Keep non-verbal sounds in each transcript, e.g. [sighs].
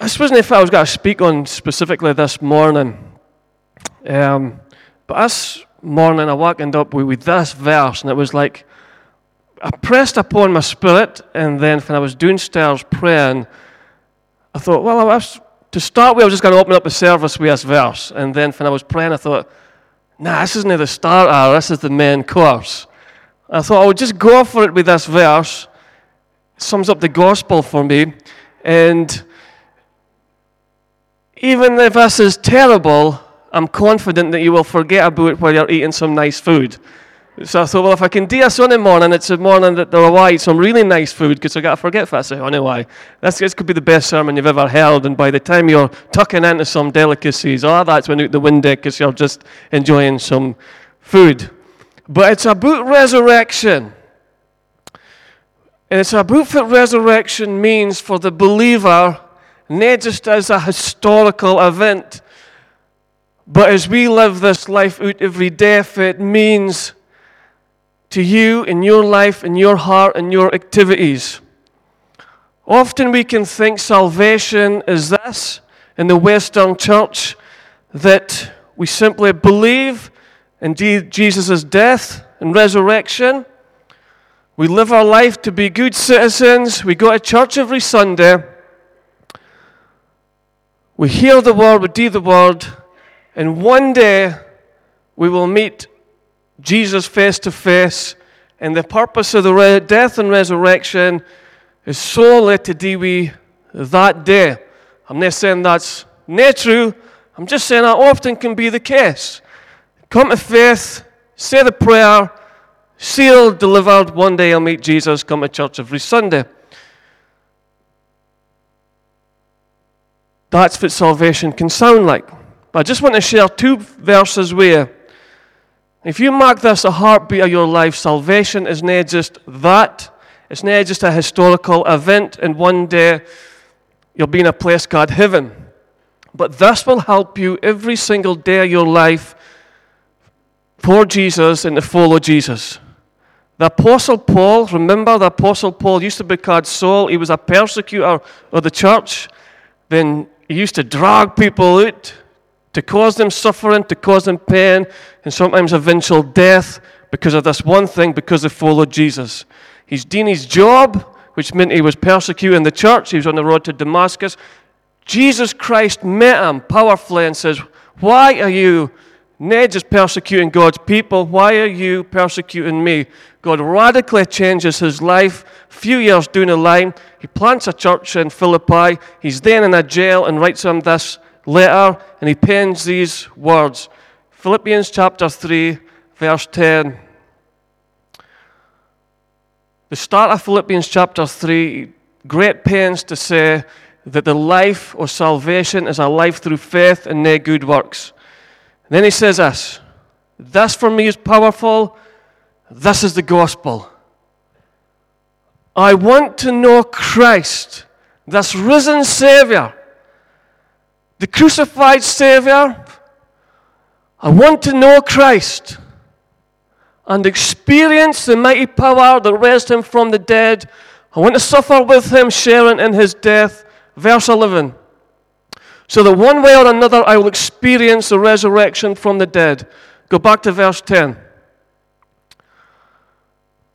this wasn't if I was going to speak on specifically this morning. Um, but this morning I wakened up with, with this verse, and it was like I pressed upon my spirit, and then when I was doing downstairs praying, I thought, well, I was, to start with, I was just going to open up the service with this verse. And then when I was praying, I thought, nah, this isn't the start starter, this is the main course. I thought I would just go for it with this verse. It sums up the gospel for me. And even if this is terrible, I'm confident that you will forget about it while you're eating some nice food. So I thought, well, if I can do a Sunday morning, it's a morning that they'll away eat some really nice food because i got to forget say, anyway. This, this could be the best sermon you've ever held, and by the time you're tucking into some delicacies, oh, that's when out the window because you're just enjoying some food. But it's about resurrection. And it's about what resurrection means for the believer, not just as a historical event, but as we live this life out every day, it means to you in your life, in your heart, in your activities. Often we can think salvation is this in the Western church that we simply believe in Jesus' death and resurrection. We live our life to be good citizens. We go to church every Sunday. We hear the word, we do the word, and one day we will meet Jesus face to face. And the purpose of the re- death and resurrection is solely to do with that day. I'm not saying that's not true. I'm just saying that often can be the case. Come to faith, say the prayer, sealed, delivered. One day I'll meet Jesus, come to church every Sunday. That's what salvation can sound like. But I just want to share two verses you if you mark this a heartbeat of your life, salvation is not just that. It's not just a historical event, and one day you'll be in a place called heaven. But this will help you every single day of your life for Jesus and to follow Jesus. The Apostle Paul, remember the Apostle Paul used to be called Saul. He was a persecutor of the church. Then he used to drag people out to cause them suffering, to cause them pain, and sometimes eventual death because of this one thing, because they followed Jesus. He's doing his job, which meant he was persecuting the church. He was on the road to Damascus. Jesus Christ met him powerfully and says, Why are you not just persecuting God's people? Why are you persecuting me? God radically changes his life. A few years down the line, he plants a church in Philippi. He's then in a jail and writes him this letter, and he pens these words Philippians chapter 3, verse 10. The start of Philippians chapter 3, great pains to say that the life of salvation is a life through faith and no good works. And then he says this This for me is powerful. This is the gospel. I want to know Christ, this risen Savior the crucified Savior. I want to know Christ and experience the mighty power that raised him from the dead. I want to suffer with him, sharing in his death. Verse 11. So that one way or another I will experience the resurrection from the dead. Go back to verse 10.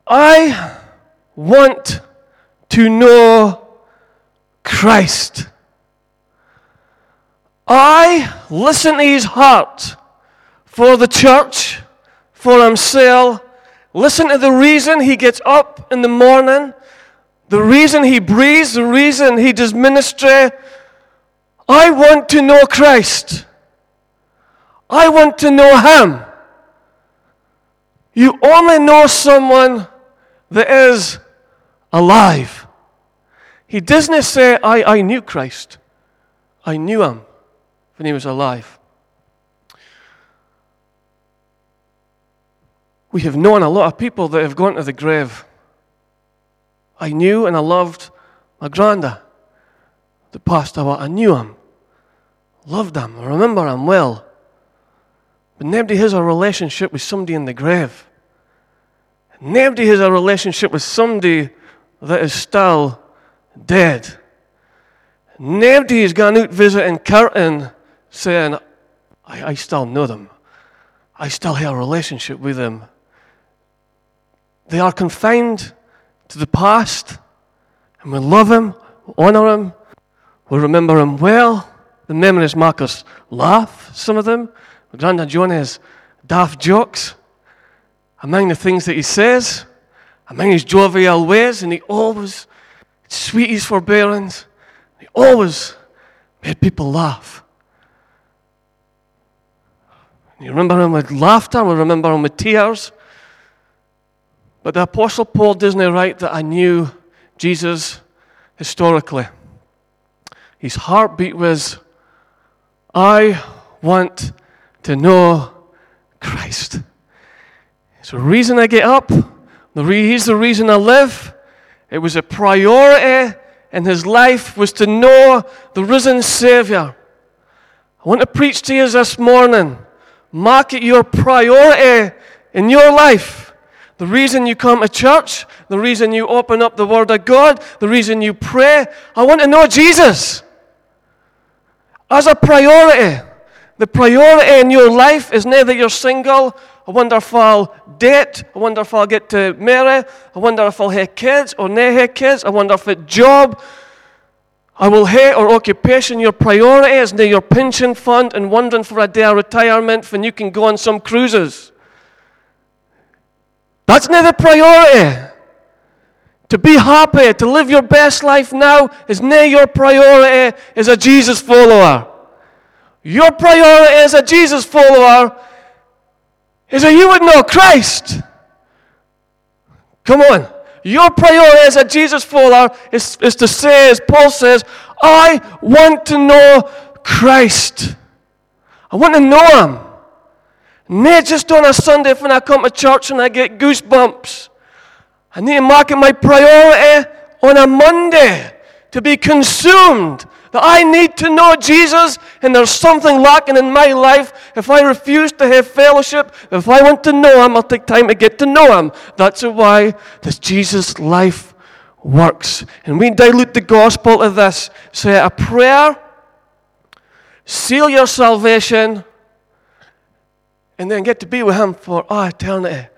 I want to know Christ. I listen to his heart for the church, for himself. Listen to the reason he gets up in the morning, the reason he breathes, the reason he does ministry. I want to know Christ. I want to know him. You only know someone that is alive. He doesn't say, I, I knew Christ. I knew him when he was alive. We have known a lot of people that have gone to the grave. I knew and I loved my granda, the pastor. I knew him, loved him, I remember him well. But nobody has a relationship with somebody in the grave. Nobody has a relationship with somebody that is still dead. Nobody is going out visiting Curtin saying, I, I still know them. I still have a relationship with them. They are confined to the past, and we love them, honor them, we remember them well. The memories make us laugh, some of them. Grandad John daft jokes among the things that he says, among his jovial ways, and he always, sweet his forbearance, he always made people laugh. You remember him with laughter, we remember him with tears. But the Apostle Paul doesn't write that I knew Jesus historically. His heartbeat was, I want to know Christ. It's the reason I get up. He's the reason I live. It was a priority in his life was to know the risen Savior. I want to preach to you this morning. Mark it your priority in your life. The reason you come to church, the reason you open up the Word of God, the reason you pray, I want to know Jesus. As a priority. The priority in your life is that you're single. I wonder if I'll date. I wonder if I'll get to marry. I wonder if I'll have kids or not have kids. I wonder if it's job. I will hate or occupation. Your priority is not your pension fund and wondering for a day of retirement when you can go on some cruises. That's not the priority. To be happy, to live your best life now is not your priority as a Jesus follower. Your priority as a Jesus follower is that you would know Christ. Come on. Your priority as a Jesus follower is, is to say, as Paul says, I want to know Christ. I want to know Him. Not just on a Sunday when I come to church and I get goosebumps. I need to mark it my priority on a Monday to be consumed. That I need to know Jesus and there's something lacking in my life. If I refuse to have fellowship, if I want to know Him, I'll take time to get to know Him. That's why this Jesus life works. And we dilute the gospel to this. Say a prayer, seal your salvation, and then get to be with Him for all eternity.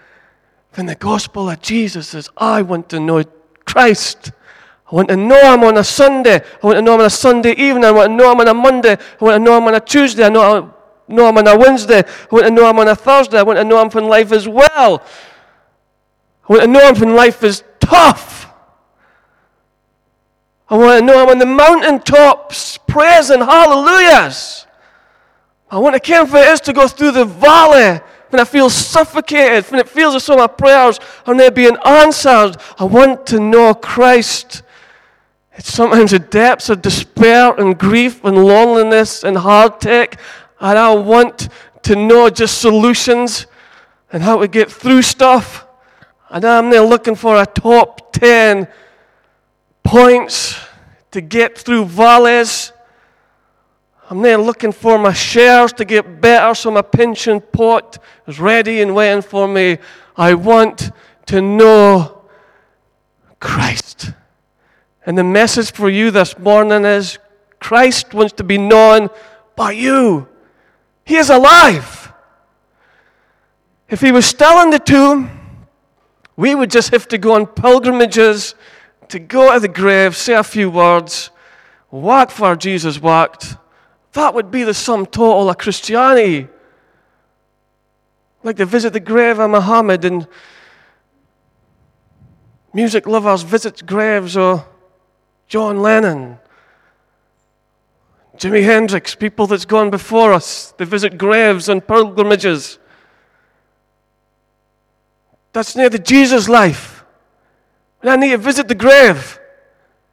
When the gospel of Jesus is, I want to know Christ. I want to know Him on a Sunday. I want to know Him on a Sunday evening. I want to know Him on a Monday. I want to know Him on a Tuesday. I know, I know Him on a Wednesday. I want to know Him on a Thursday. I want to know Him when life is well. I want to know Him when life is tough. I want to know Him on the mountaintops, praise and hallelujahs. I want to care if it is to go through the valley when I feel suffocated, when it feels as though my prayers are not being answered. I want to know Christ. It's sometimes the depths of despair and grief and loneliness and heartache, and I want to know just solutions and how to get through stuff. And I'm there looking for a top 10 points to get through valleys I'm there looking for my shares to get better so my pension pot is ready and waiting for me. I want to know Christ. And the message for you this morning is Christ wants to be known by you. He is alive. If he was still in the tomb, we would just have to go on pilgrimages to go to the grave, say a few words, walk where Jesus walked that would be the sum total of Christianity. Like to visit the grave of Muhammad and music lovers visit graves of John Lennon, Jimi Hendrix, people that's gone before us. They visit graves and pilgrimages. That's near the Jesus life. And I need to visit the grave,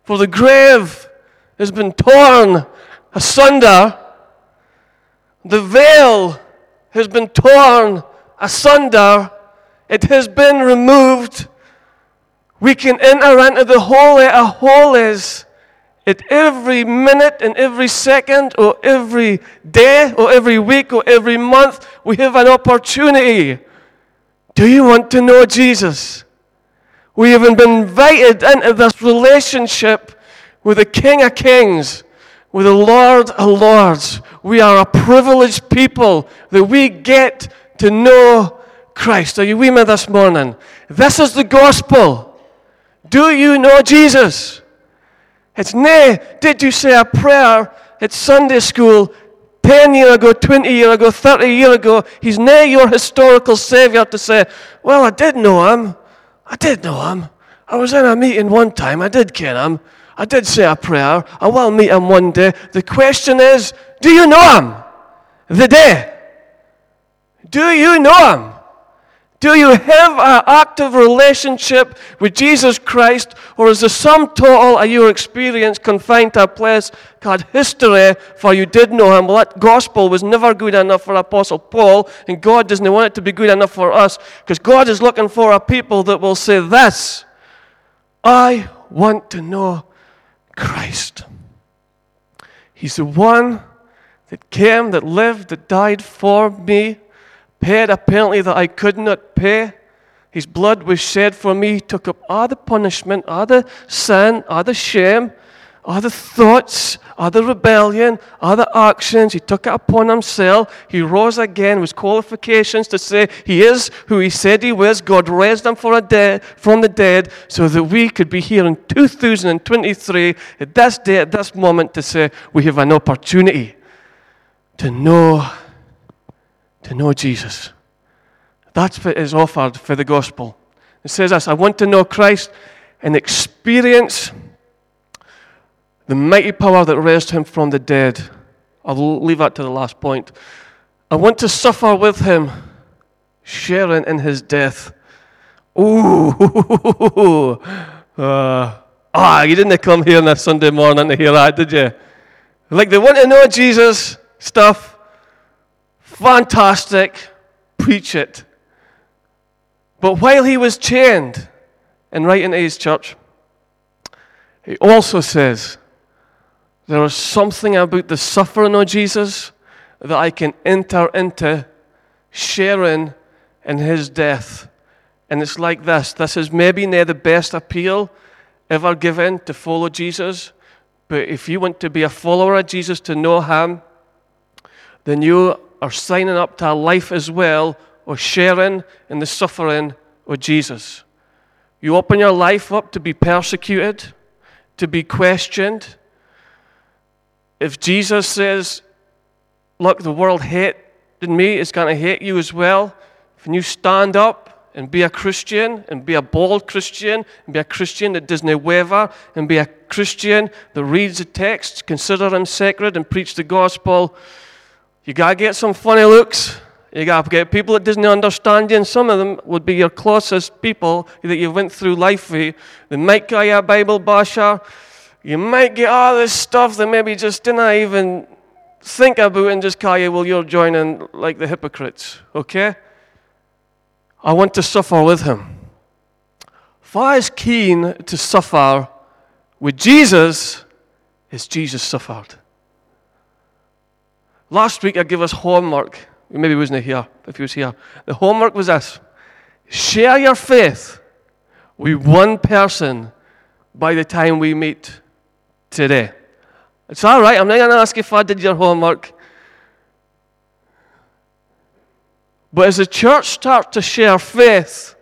for the grave has been torn asunder. The veil has been torn asunder. It has been removed. We can enter into the Holy of Holies at every minute and every second, or every day, or every week, or every month. We have an opportunity. Do you want to know Jesus? We have been invited into this relationship with the King of Kings with the Lord of Lords. We are a privileged people that we get to know Christ. Are you with me this morning? This is the gospel. Do you know Jesus? It's nay, did you say a prayer at Sunday school 10 years ago, 20 years ago, 30 years ago? He's nay your historical Savior to say, Well, I did know him. I did know him. I was in a meeting one time. I did ken him. I did say a prayer. I will meet him one day. The question is, do you know him? The day. Do you know him? Do you have an active relationship with Jesus Christ, or is the sum total of your experience confined to a place called history for you did know him? Well, that gospel was never good enough for Apostle Paul, and God doesn't want it to be good enough for us, because God is looking for a people that will say this I want to know Christ. He's the one that came, that lived, that died for me, paid a penalty that I could not pay. His blood was shed for me, He took up all the punishment, all the sin, all the shame, all the thoughts, all the rebellion, all the actions. He took it upon himself. He rose again with qualifications to say he is who he said he was. God raised him from the dead so that we could be here in 2023 at this day, at this moment, to say we have an opportunity to know, to know Jesus. That's what is offered for the gospel. It says this I want to know Christ and experience the mighty power that raised him from the dead. I'll leave that to the last point. I want to suffer with him, sharing in his death. Ooh, [laughs] uh, ah, you didn't come here on a Sunday morning to hear that, did you? Like they want to know Jesus stuff. Fantastic. Preach it. But while he was chained and right into his church, he also says, there is something about the suffering of Jesus that I can enter into, sharing in his death. And it's like this this is maybe near the best appeal ever given to follow Jesus. But if you want to be a follower of Jesus, to know him, then you are signing up to a life as well of sharing in the suffering of Jesus. You open your life up to be persecuted, to be questioned if Jesus says, Look, the world hated me, it's going to hate you as well. When you stand up and be a Christian, and be a bold Christian, and be a Christian that doesn't waver, and be a Christian that reads the text, consider them sacred, and preach the gospel, you got to get some funny looks. You got to get people that doesn't understand you, and some of them would be your closest people that you went through life with. They might call you a Bible basher. You might get all this stuff that maybe just didn't even think about and just call you, well, you're joining like the hypocrites, okay? I want to suffer with him. Far as keen to suffer with Jesus as Jesus suffered. Last week I gave us homework. Maybe he wasn't here, if he was here. The homework was this share your faith with one person by the time we meet today. It's all right. I'm not going to ask if I did your homework. But as the church starts to share faith,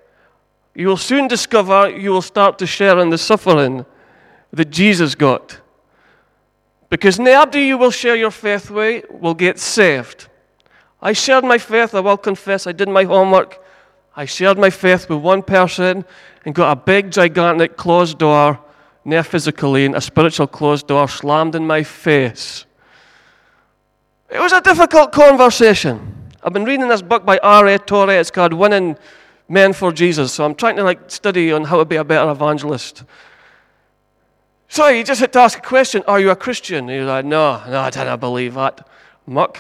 you will soon discover you will start to share in the suffering that Jesus got. Because nobody you will share your faith with will get saved. I shared my faith, I will confess, I did my homework. I shared my faith with one person and got a big, gigantic closed door near physically, and a spiritual closed door slammed in my face. It was a difficult conversation. I've been reading this book by R.A. Torrey. It's called Winning Men for Jesus. So I'm trying to like study on how to be a better evangelist. So he just had to ask a question Are you a Christian? He was like, No, no, I don't believe that. Muck.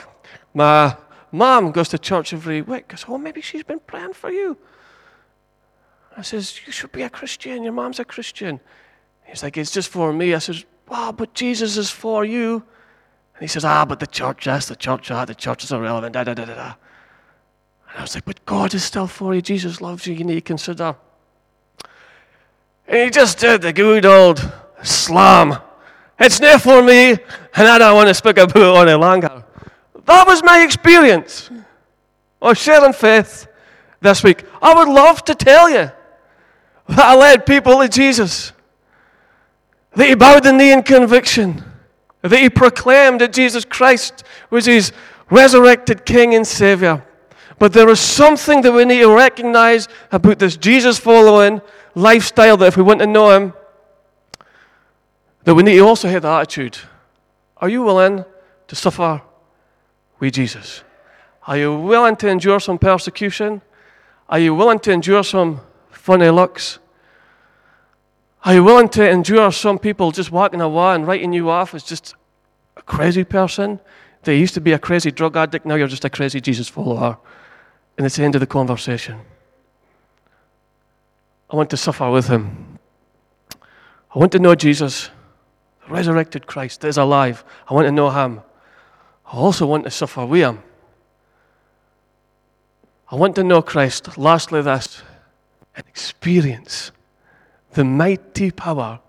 My mom goes to church every week. I says, Oh, maybe she's been praying for you. I says, You should be a Christian. Your mom's a Christian. He's like, It's just for me. I says, Wow, but Jesus is for you. And he says, Ah, but the church, yes, the church, ah, the church is irrelevant, da da da da da. And I was like, But God is still for you. Jesus loves you. You need to consider. And he just did the good old slam It's not for me, and I don't want to speak about it any longer. That was my experience of sharing faith this week. I would love to tell you that I led people to Jesus, that he bowed the knee in conviction, that he proclaimed that Jesus Christ was his resurrected King and Savior. But there is something that we need to recognize about this Jesus following lifestyle that if we want to know him, that we need to also have the attitude. Are you willing to suffer with Jesus? Are you willing to endure some persecution? Are you willing to endure some funny looks? Are you willing to endure some people just walking away and writing you off as just a crazy person? They used to be a crazy drug addict, now you're just a crazy Jesus follower. And it's the end of the conversation. I want to suffer with him. I want to know Jesus, resurrected Christ is alive. I want to know him. I also want to suffer with him. I want to know Christ. Lastly, this and experience the mighty power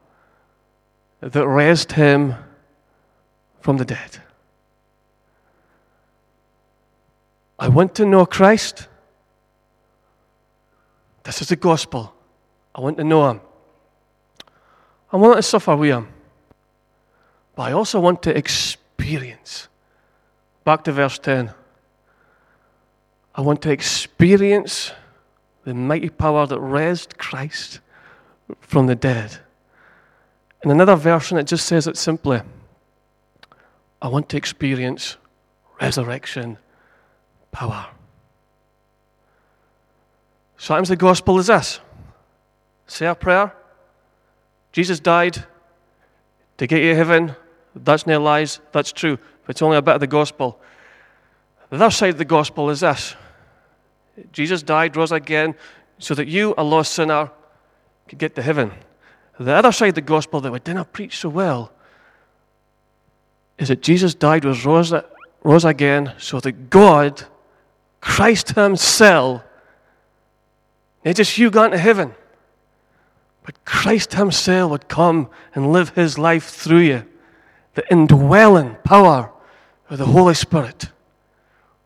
that raised him from the dead. I want to know Christ. This is the gospel. I want to know him. I want to suffer with him. But I also want to experience. Back to verse 10. I want to experience the mighty power that raised Christ from the dead. In another version, it just says it simply I want to experience resurrection power. Sometimes the gospel is this say a prayer. Jesus died to get you to heaven. That's no lies, that's true. But it's only a bit of the gospel. The other side of the gospel is this Jesus died, rose again, so that you, a lost sinner, could get to heaven. The other side of the gospel that we didn't preach so well is that Jesus died, was rose, rose again, so that God, Christ Himself, not just you going to heaven, but Christ Himself would come and live His life through you. The indwelling power of the Holy Spirit.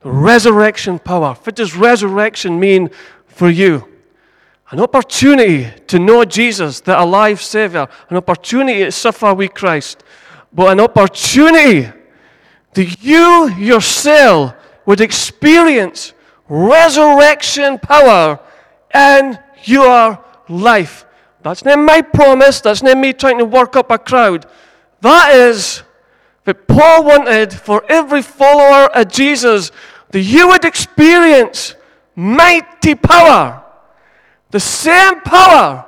The resurrection power. What does resurrection mean for you? An opportunity to know Jesus, the alive Savior. An opportunity to suffer with Christ. But an opportunity that you yourself would experience resurrection power in your life. That's not my promise. That's not me trying to work up a crowd. That is what Paul wanted for every follower of Jesus that you would experience mighty power. The same power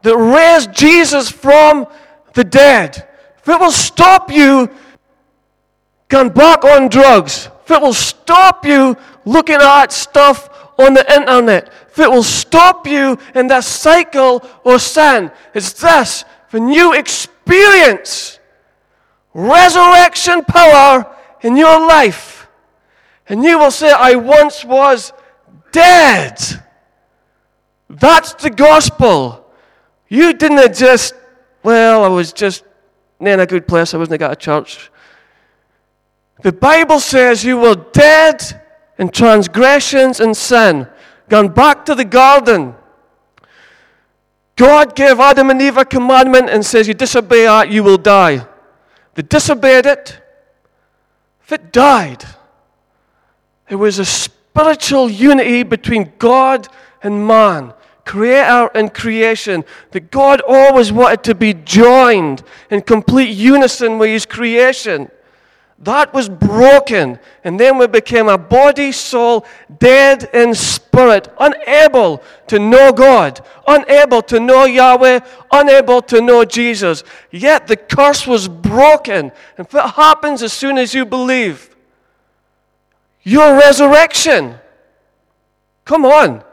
that raised Jesus from the dead. If it will stop you going back on drugs, if it will stop you looking at stuff on the internet, if it will stop you in that cycle of sin, it's this when you experience resurrection power in your life, and you will say, I once was dead. That's the gospel. You didn't just, well, I was just in a good place, I wasn't got a church. The Bible says you were dead in transgressions and sin, gone back to the garden. God gave Adam and Eve a commandment and says, You disobey that, you will die. They disobeyed it. If it died, there was a spiritual unity between God and man, creator and creation, that God always wanted to be joined in complete unison with his creation. That was broken. And then we became a body, soul, dead in spirit, unable to know God, unable to know Yahweh, unable to know Jesus. Yet the curse was broken. And what happens as soon as you believe? Your resurrection. Come on.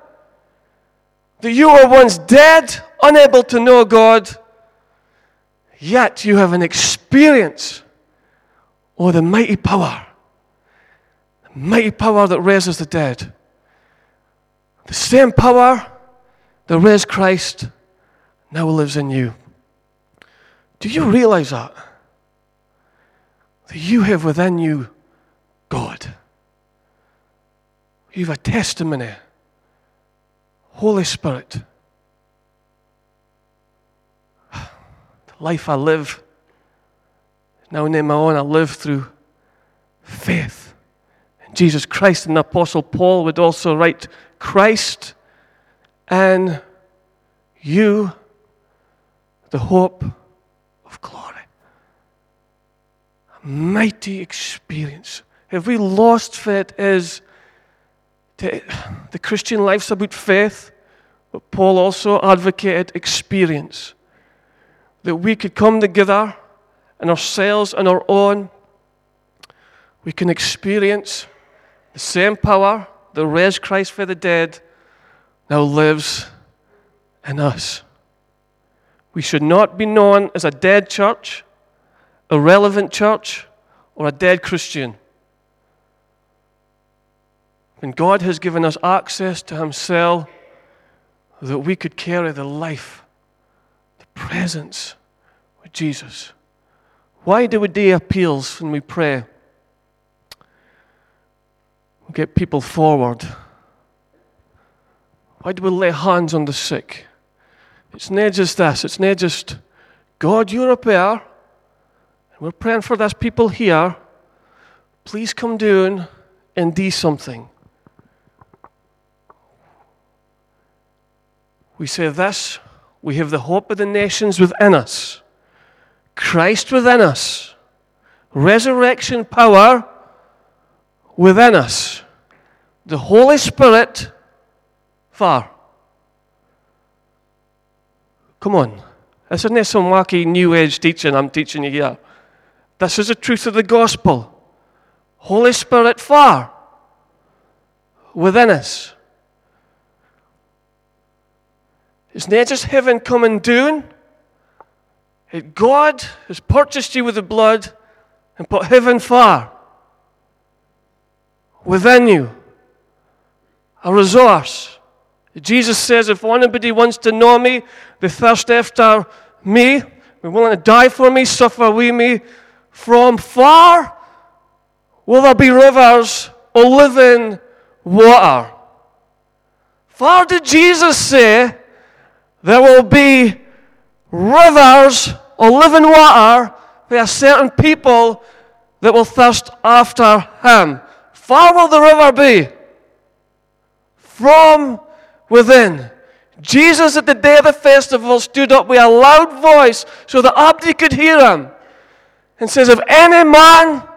That you were once dead, unable to know God, yet you have an experience Oh, the mighty power. The mighty power that raises the dead. The same power that raised Christ now lives in you. Do you realize that? that you have within you God. You have a testimony. Holy Spirit. [sighs] The life I live, now name my own, I live through faith. in Jesus Christ and the Apostle Paul would also write Christ and you, the hope of glory. A mighty experience. Have we lost faith? Is the Christian life's about faith, but Paul also advocated experience. That we could come together in ourselves and our own. We can experience the same power that raised Christ for the dead now lives in us. We should not be known as a dead church, irrelevant church, or a dead Christian. And God has given us access to Himself that we could carry the life, the presence with Jesus. Why do we do appeals when we pray? We get people forward. Why do we lay hands on the sick? It's not just this. It's not just, God, you're up there, we're praying for this people here. Please come down and do something. We say this we have the hope of the nations within us, Christ within us, resurrection power within us, the Holy Spirit far. Come on. This isn't some wacky new age teaching I'm teaching you here. This is the truth of the gospel. Holy Spirit far within us. It's not just heaven coming down. It God has purchased you with the blood and put heaven far within you. A resource. Jesus says, if anybody wants to know me, they thirst after me, they're willing to die for me, suffer with me, from far will there be rivers of living water. Far did Jesus say there will be rivers of living water there are certain people that will thirst after him. Far will the river be from within. Jesus at the day of the festival stood up with a loud voice so that Abdi could hear him and says, If any man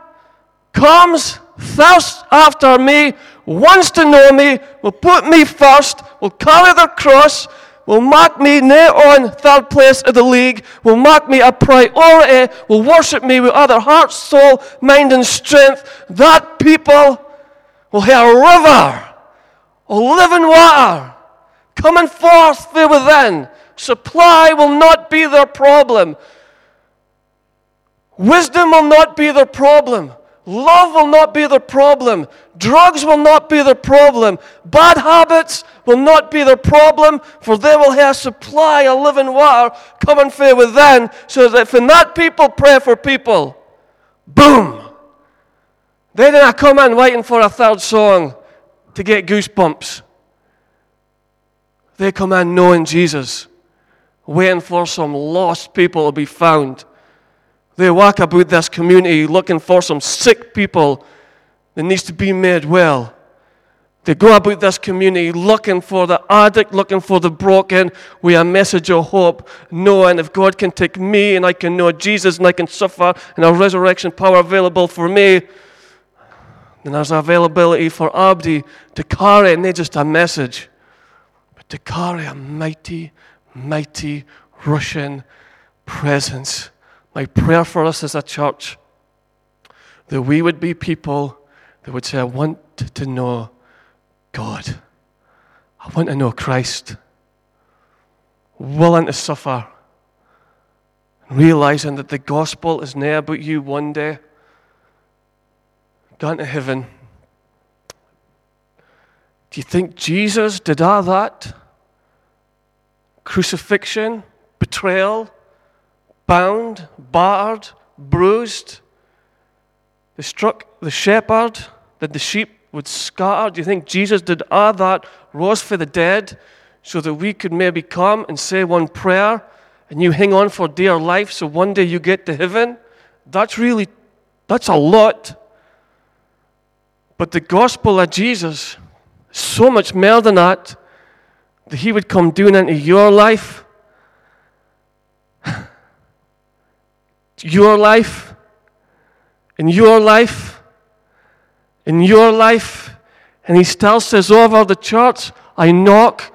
comes, thirsts after me, wants to know me, will put me first, will carry their cross, will mark me not on third place of the league, will mark me a priority, will worship me with other heart, soul, mind, and strength, that people will hear a river of living water coming forth from within. Supply will not be their problem. Wisdom will not be their problem. Love will not be their problem. Drugs will not be their problem. Bad habits will not be their problem, for they will have supply of living water coming from within, so that when that people pray for people, boom, they didn't come in waiting for a third song to get goosebumps. They come in knowing Jesus, waiting for some lost people to be found they walk about this community looking for some sick people that needs to be made well. They go about this community looking for the addict, looking for the broken, with a message of hope, knowing if God can take me and I can know Jesus and I can suffer and a resurrection power available for me, then there's availability for Abdi to carry and not just a message, but to carry a mighty, mighty Russian presence my prayer for us as a church that we would be people that would say, I want to know God. I want to know Christ. Willing to suffer. Realizing that the gospel is near about you one day. Going to heaven. Do you think Jesus did all that? Crucifixion, betrayal, bound, barred, bruised. They struck the shepherd, that the sheep would scatter. Do you think Jesus did all that, rose for the dead, so that we could maybe come and say one prayer and you hang on for dear life so one day you get to heaven? That's really, that's a lot. But the gospel of Jesus so much more than that, that he would come down into your life, [laughs] your life, in your life, in your life. And he still says oh, over the church, I knock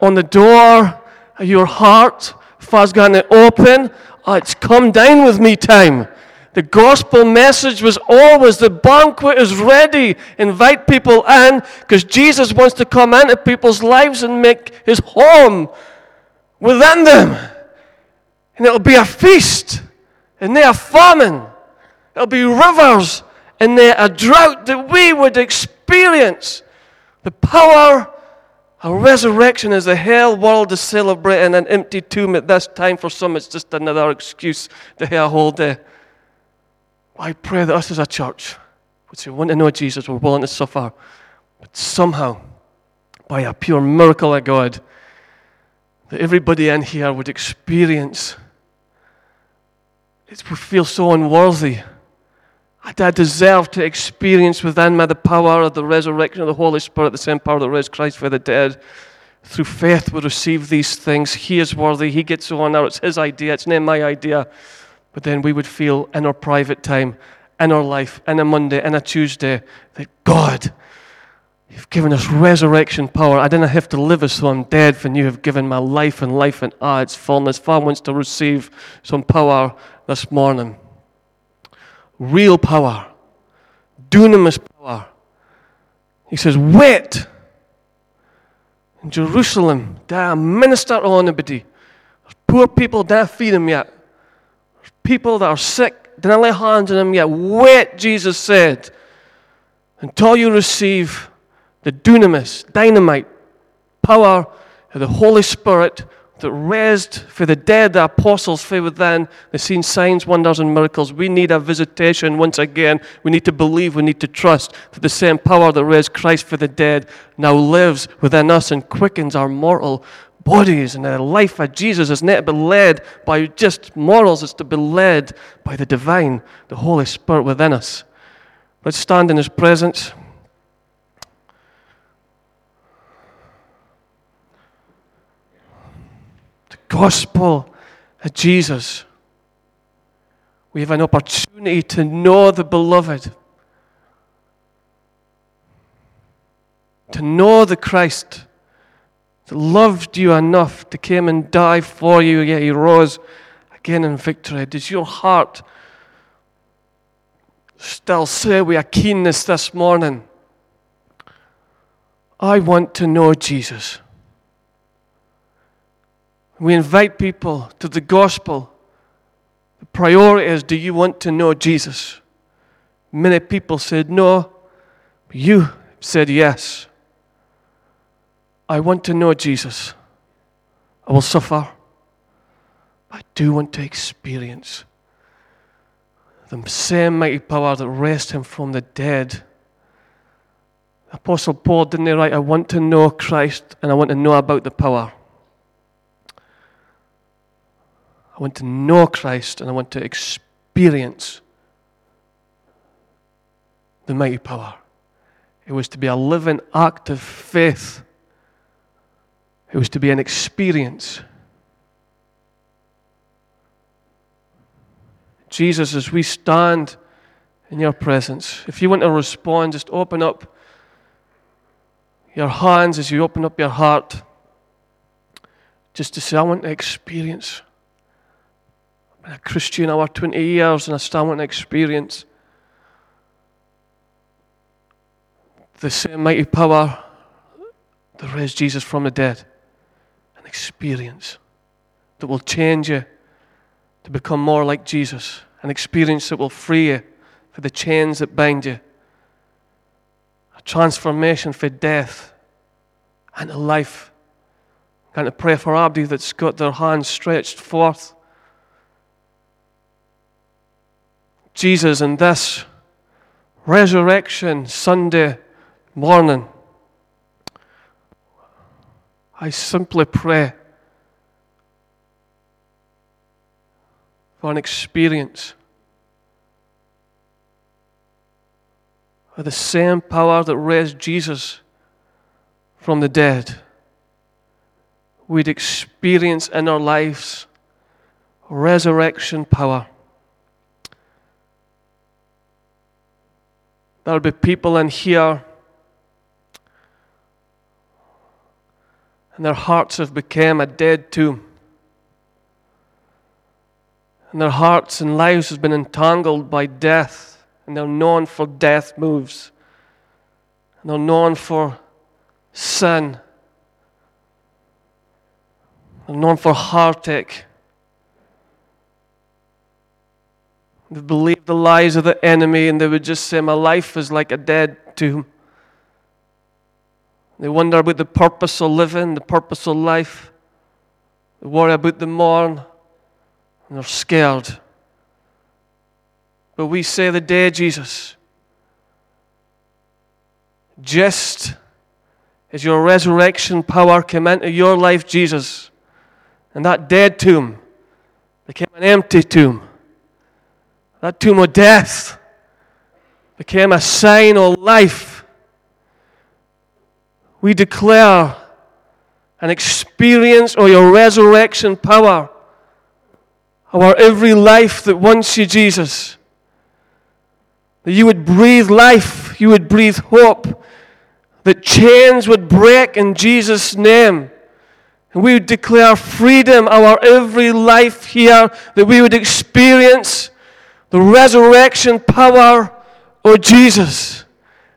on the door of your heart. If I going to open, oh, it's come down with me time. The gospel message was always the banquet is ready. Invite people in because Jesus wants to come into people's lives and make his home within them. And it'll be a feast and they are famine. It'll be rivers and they a drought that we would experience. The power of resurrection is the hell world is celebrating an empty tomb at this time. For some, it's just another excuse to have a whole day. I pray that us as a church say, we want to know Jesus, we're willing to suffer, but somehow, by a pure miracle of God, that everybody in here would experience it would feel so unworthy. I deserve to experience within me the power of the resurrection of the Holy Spirit, the same power that raised Christ from the dead. Through faith, we receive these things. He is worthy. He gets the honor. It's His idea. It's not my idea. But then we would feel in our private time, in our life, in a Monday, in a Tuesday, that God, you've given us resurrection power. I didn't have to live as though I'm dead, for you have given my life and life and ah, its fullness. Father wants to receive some power this morning. Real power, dunamis power. He says, wait in Jerusalem, there minister to anybody. There's poor people, don't feed them yet people that are sick, didn't lay hands on them yet. Wait, Jesus said, until you receive the dunamis, dynamite, power of the Holy Spirit that raised for the dead the apostles for within. They've seen signs, wonders, and miracles. We need a visitation once again. We need to believe, we need to trust that the same power that raised Christ for the dead now lives within us and quickens our mortal bodies and the life of Jesus is not to be led by just morals, it's to be led by the divine, the Holy Spirit within us. Let's stand in His presence. Gospel of Jesus. We have an opportunity to know the beloved, to know the Christ that loved you enough to come and die for you, yet he rose again in victory? Does your heart still say with a keenness this morning, I want to know Jesus? We invite people to the gospel. The priority is do you want to know Jesus? Many people said no, you said yes. I want to know Jesus. I will suffer. I do want to experience the same mighty power that raised him from the dead. Apostle Paul didn't he write, I want to know Christ and I want to know about the power. I want to know Christ and I want to experience the mighty power. It was to be a living act of faith it was to be an experience. Jesus, as we stand in your presence, if you want to respond, just open up your hands as you open up your heart. Just to say, I want to experience. A Christian over 20 years and I still want to experience the same mighty power that raised Jesus from the dead An experience that will change you to become more like Jesus, an experience that will free you for the chains that bind you, a transformation for death and a life. Going to pray for Abdi that's got their hands stretched forth. Jesus, in this Resurrection Sunday morning. I simply pray for an experience of the same power that raised Jesus from the dead. We'd experience in our lives resurrection power. There'll be people in here, and their hearts have become a dead tomb. And their hearts and lives has been entangled by death, and they're known for death moves. And they're known for sin. They're known for heartache. They believe the lies of the enemy and they would just say, My life is like a dead tomb. They wonder about the purpose of living, the purpose of life. They worry about the morn and they're scared. But we say the day, Jesus, just as your resurrection power came into your life, Jesus, and that dead tomb became an empty tomb that tomb of death became a sign of life. We declare an experience of your resurrection power our every life that wants you, Jesus. That you would breathe life, you would breathe hope, that chains would break in Jesus' name. And we would declare freedom, our every life here, that we would experience the resurrection power of Jesus.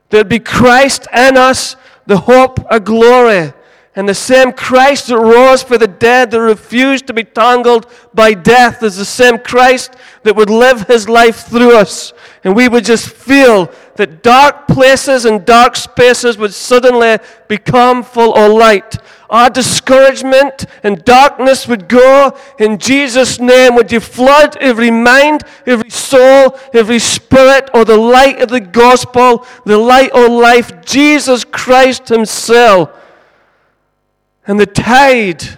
There'd be Christ in us, the hope of glory. And the same Christ that rose for the dead, that refused to be tangled by death, is the same Christ that would live his life through us. And we would just feel that dark places and dark spaces would suddenly become full of light our discouragement and darkness would go. In Jesus' name, would you flood every mind, every soul, every spirit, or the light of the gospel, the light of life, Jesus Christ Himself. And the tide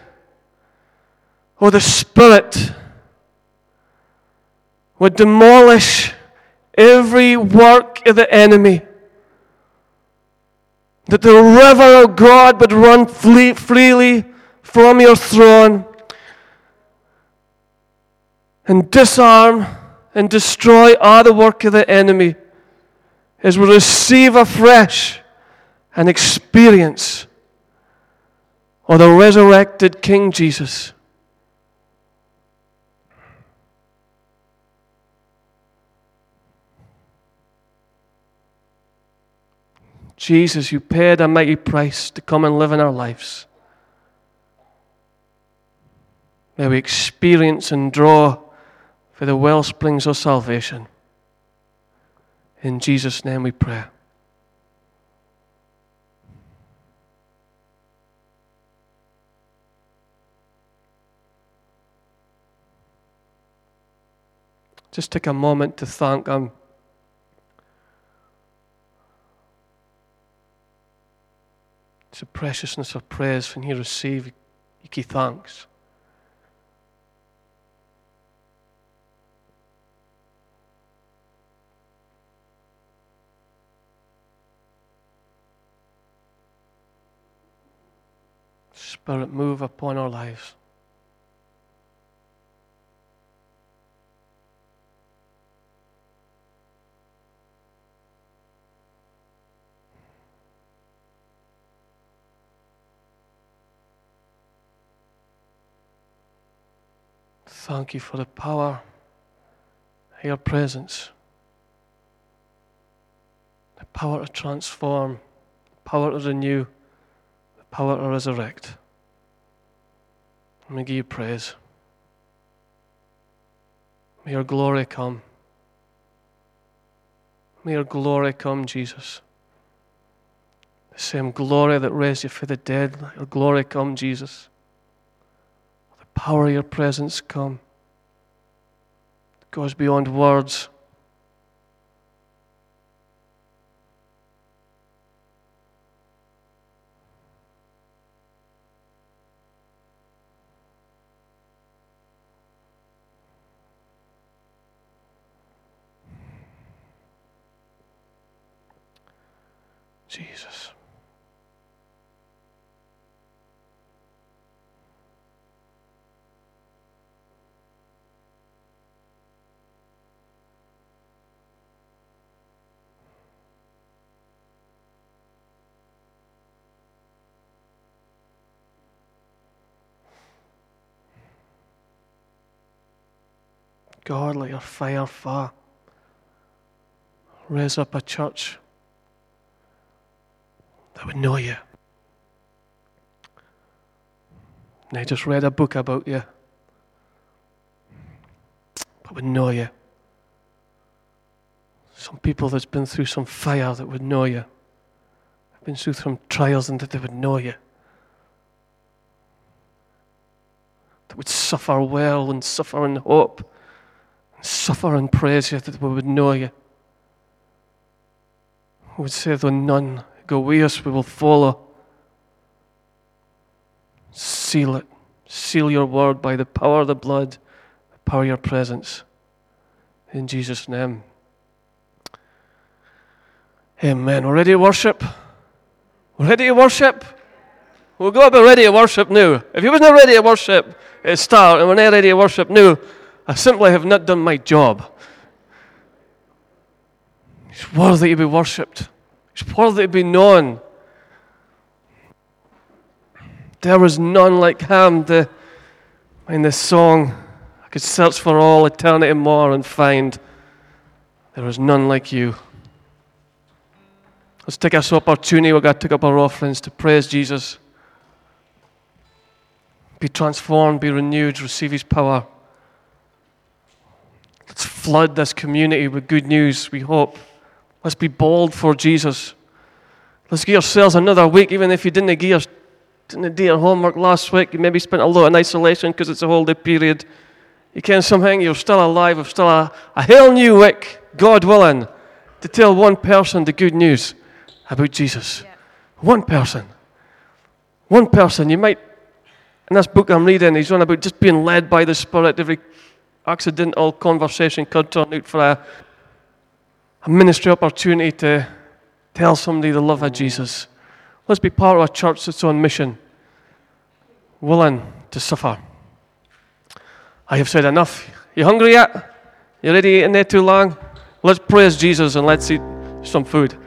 or the Spirit would demolish every work of the enemy that the river of God would run freely from your throne and disarm and destroy all the work of the enemy as we receive afresh an experience of the resurrected King Jesus. Jesus, you paid a mighty price to come and live in our lives. May we experience and draw for the well springs of salvation. In Jesus' name we pray. Just take a moment to thank Him. It's the preciousness of praise when you receive, you give thanks. Spirit, move upon our lives. Thank you for the power of your presence. The power to transform, the power to renew, the power to resurrect. Let me give you praise. May your glory come. May your glory come, Jesus. The same glory that raised you from the dead, let your glory come, Jesus power of your presence come. It goes beyond words. Jesus. God, let your fire fall. Raise up a church that would know you. And I just read a book about you, but would know you. Some people that's been through some fire that would know you, I've been through some trials and that they would know you. That would suffer well and suffer in hope suffer and praise you that we would know you. We would say, though none go with us, we will follow. Seal it. Seal your word by the power of the blood, the power of your presence. In Jesus' name. Amen. We're ready to worship. We're ready to worship. We'll go up and ready to worship now. If you wasn't ready to worship at start and we're not ready to worship now, I simply have not done my job. He's worthy to be worshipped. He's worthy to be known. There was none like him. In this song, I could search for all eternity more and find there is none like you. Let's take this opportunity. We're going to take up our offerings to praise Jesus. Be transformed, be renewed, receive His power. Let's flood this community with good news, we hope. Let's be bold for Jesus. Let's give ourselves another week, even if you didn't give your, didn't do your homework last week. You maybe spent a lot in isolation because it's a holiday period. You can somehow, you're still alive, you're still a, a whole new week, God willing, to tell one person the good news about Jesus. Yeah. One person. One person. You might, in this book I'm reading, he's on about just being led by the Spirit every accidental conversation could turn out for a, a ministry opportunity to tell somebody the love of Jesus. Let's be part of a church that's on mission, willing to suffer. I have said enough. You hungry yet? You ready eating there too long? Let's praise Jesus and let's eat some food.